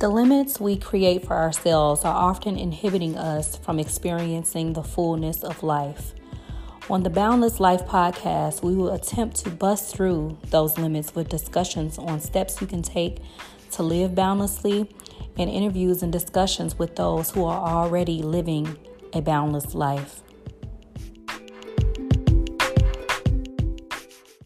The limits we create for ourselves are often inhibiting us from experiencing the fullness of life. On the Boundless Life podcast, we will attempt to bust through those limits with discussions on steps you can take to live boundlessly and interviews and discussions with those who are already living a boundless life.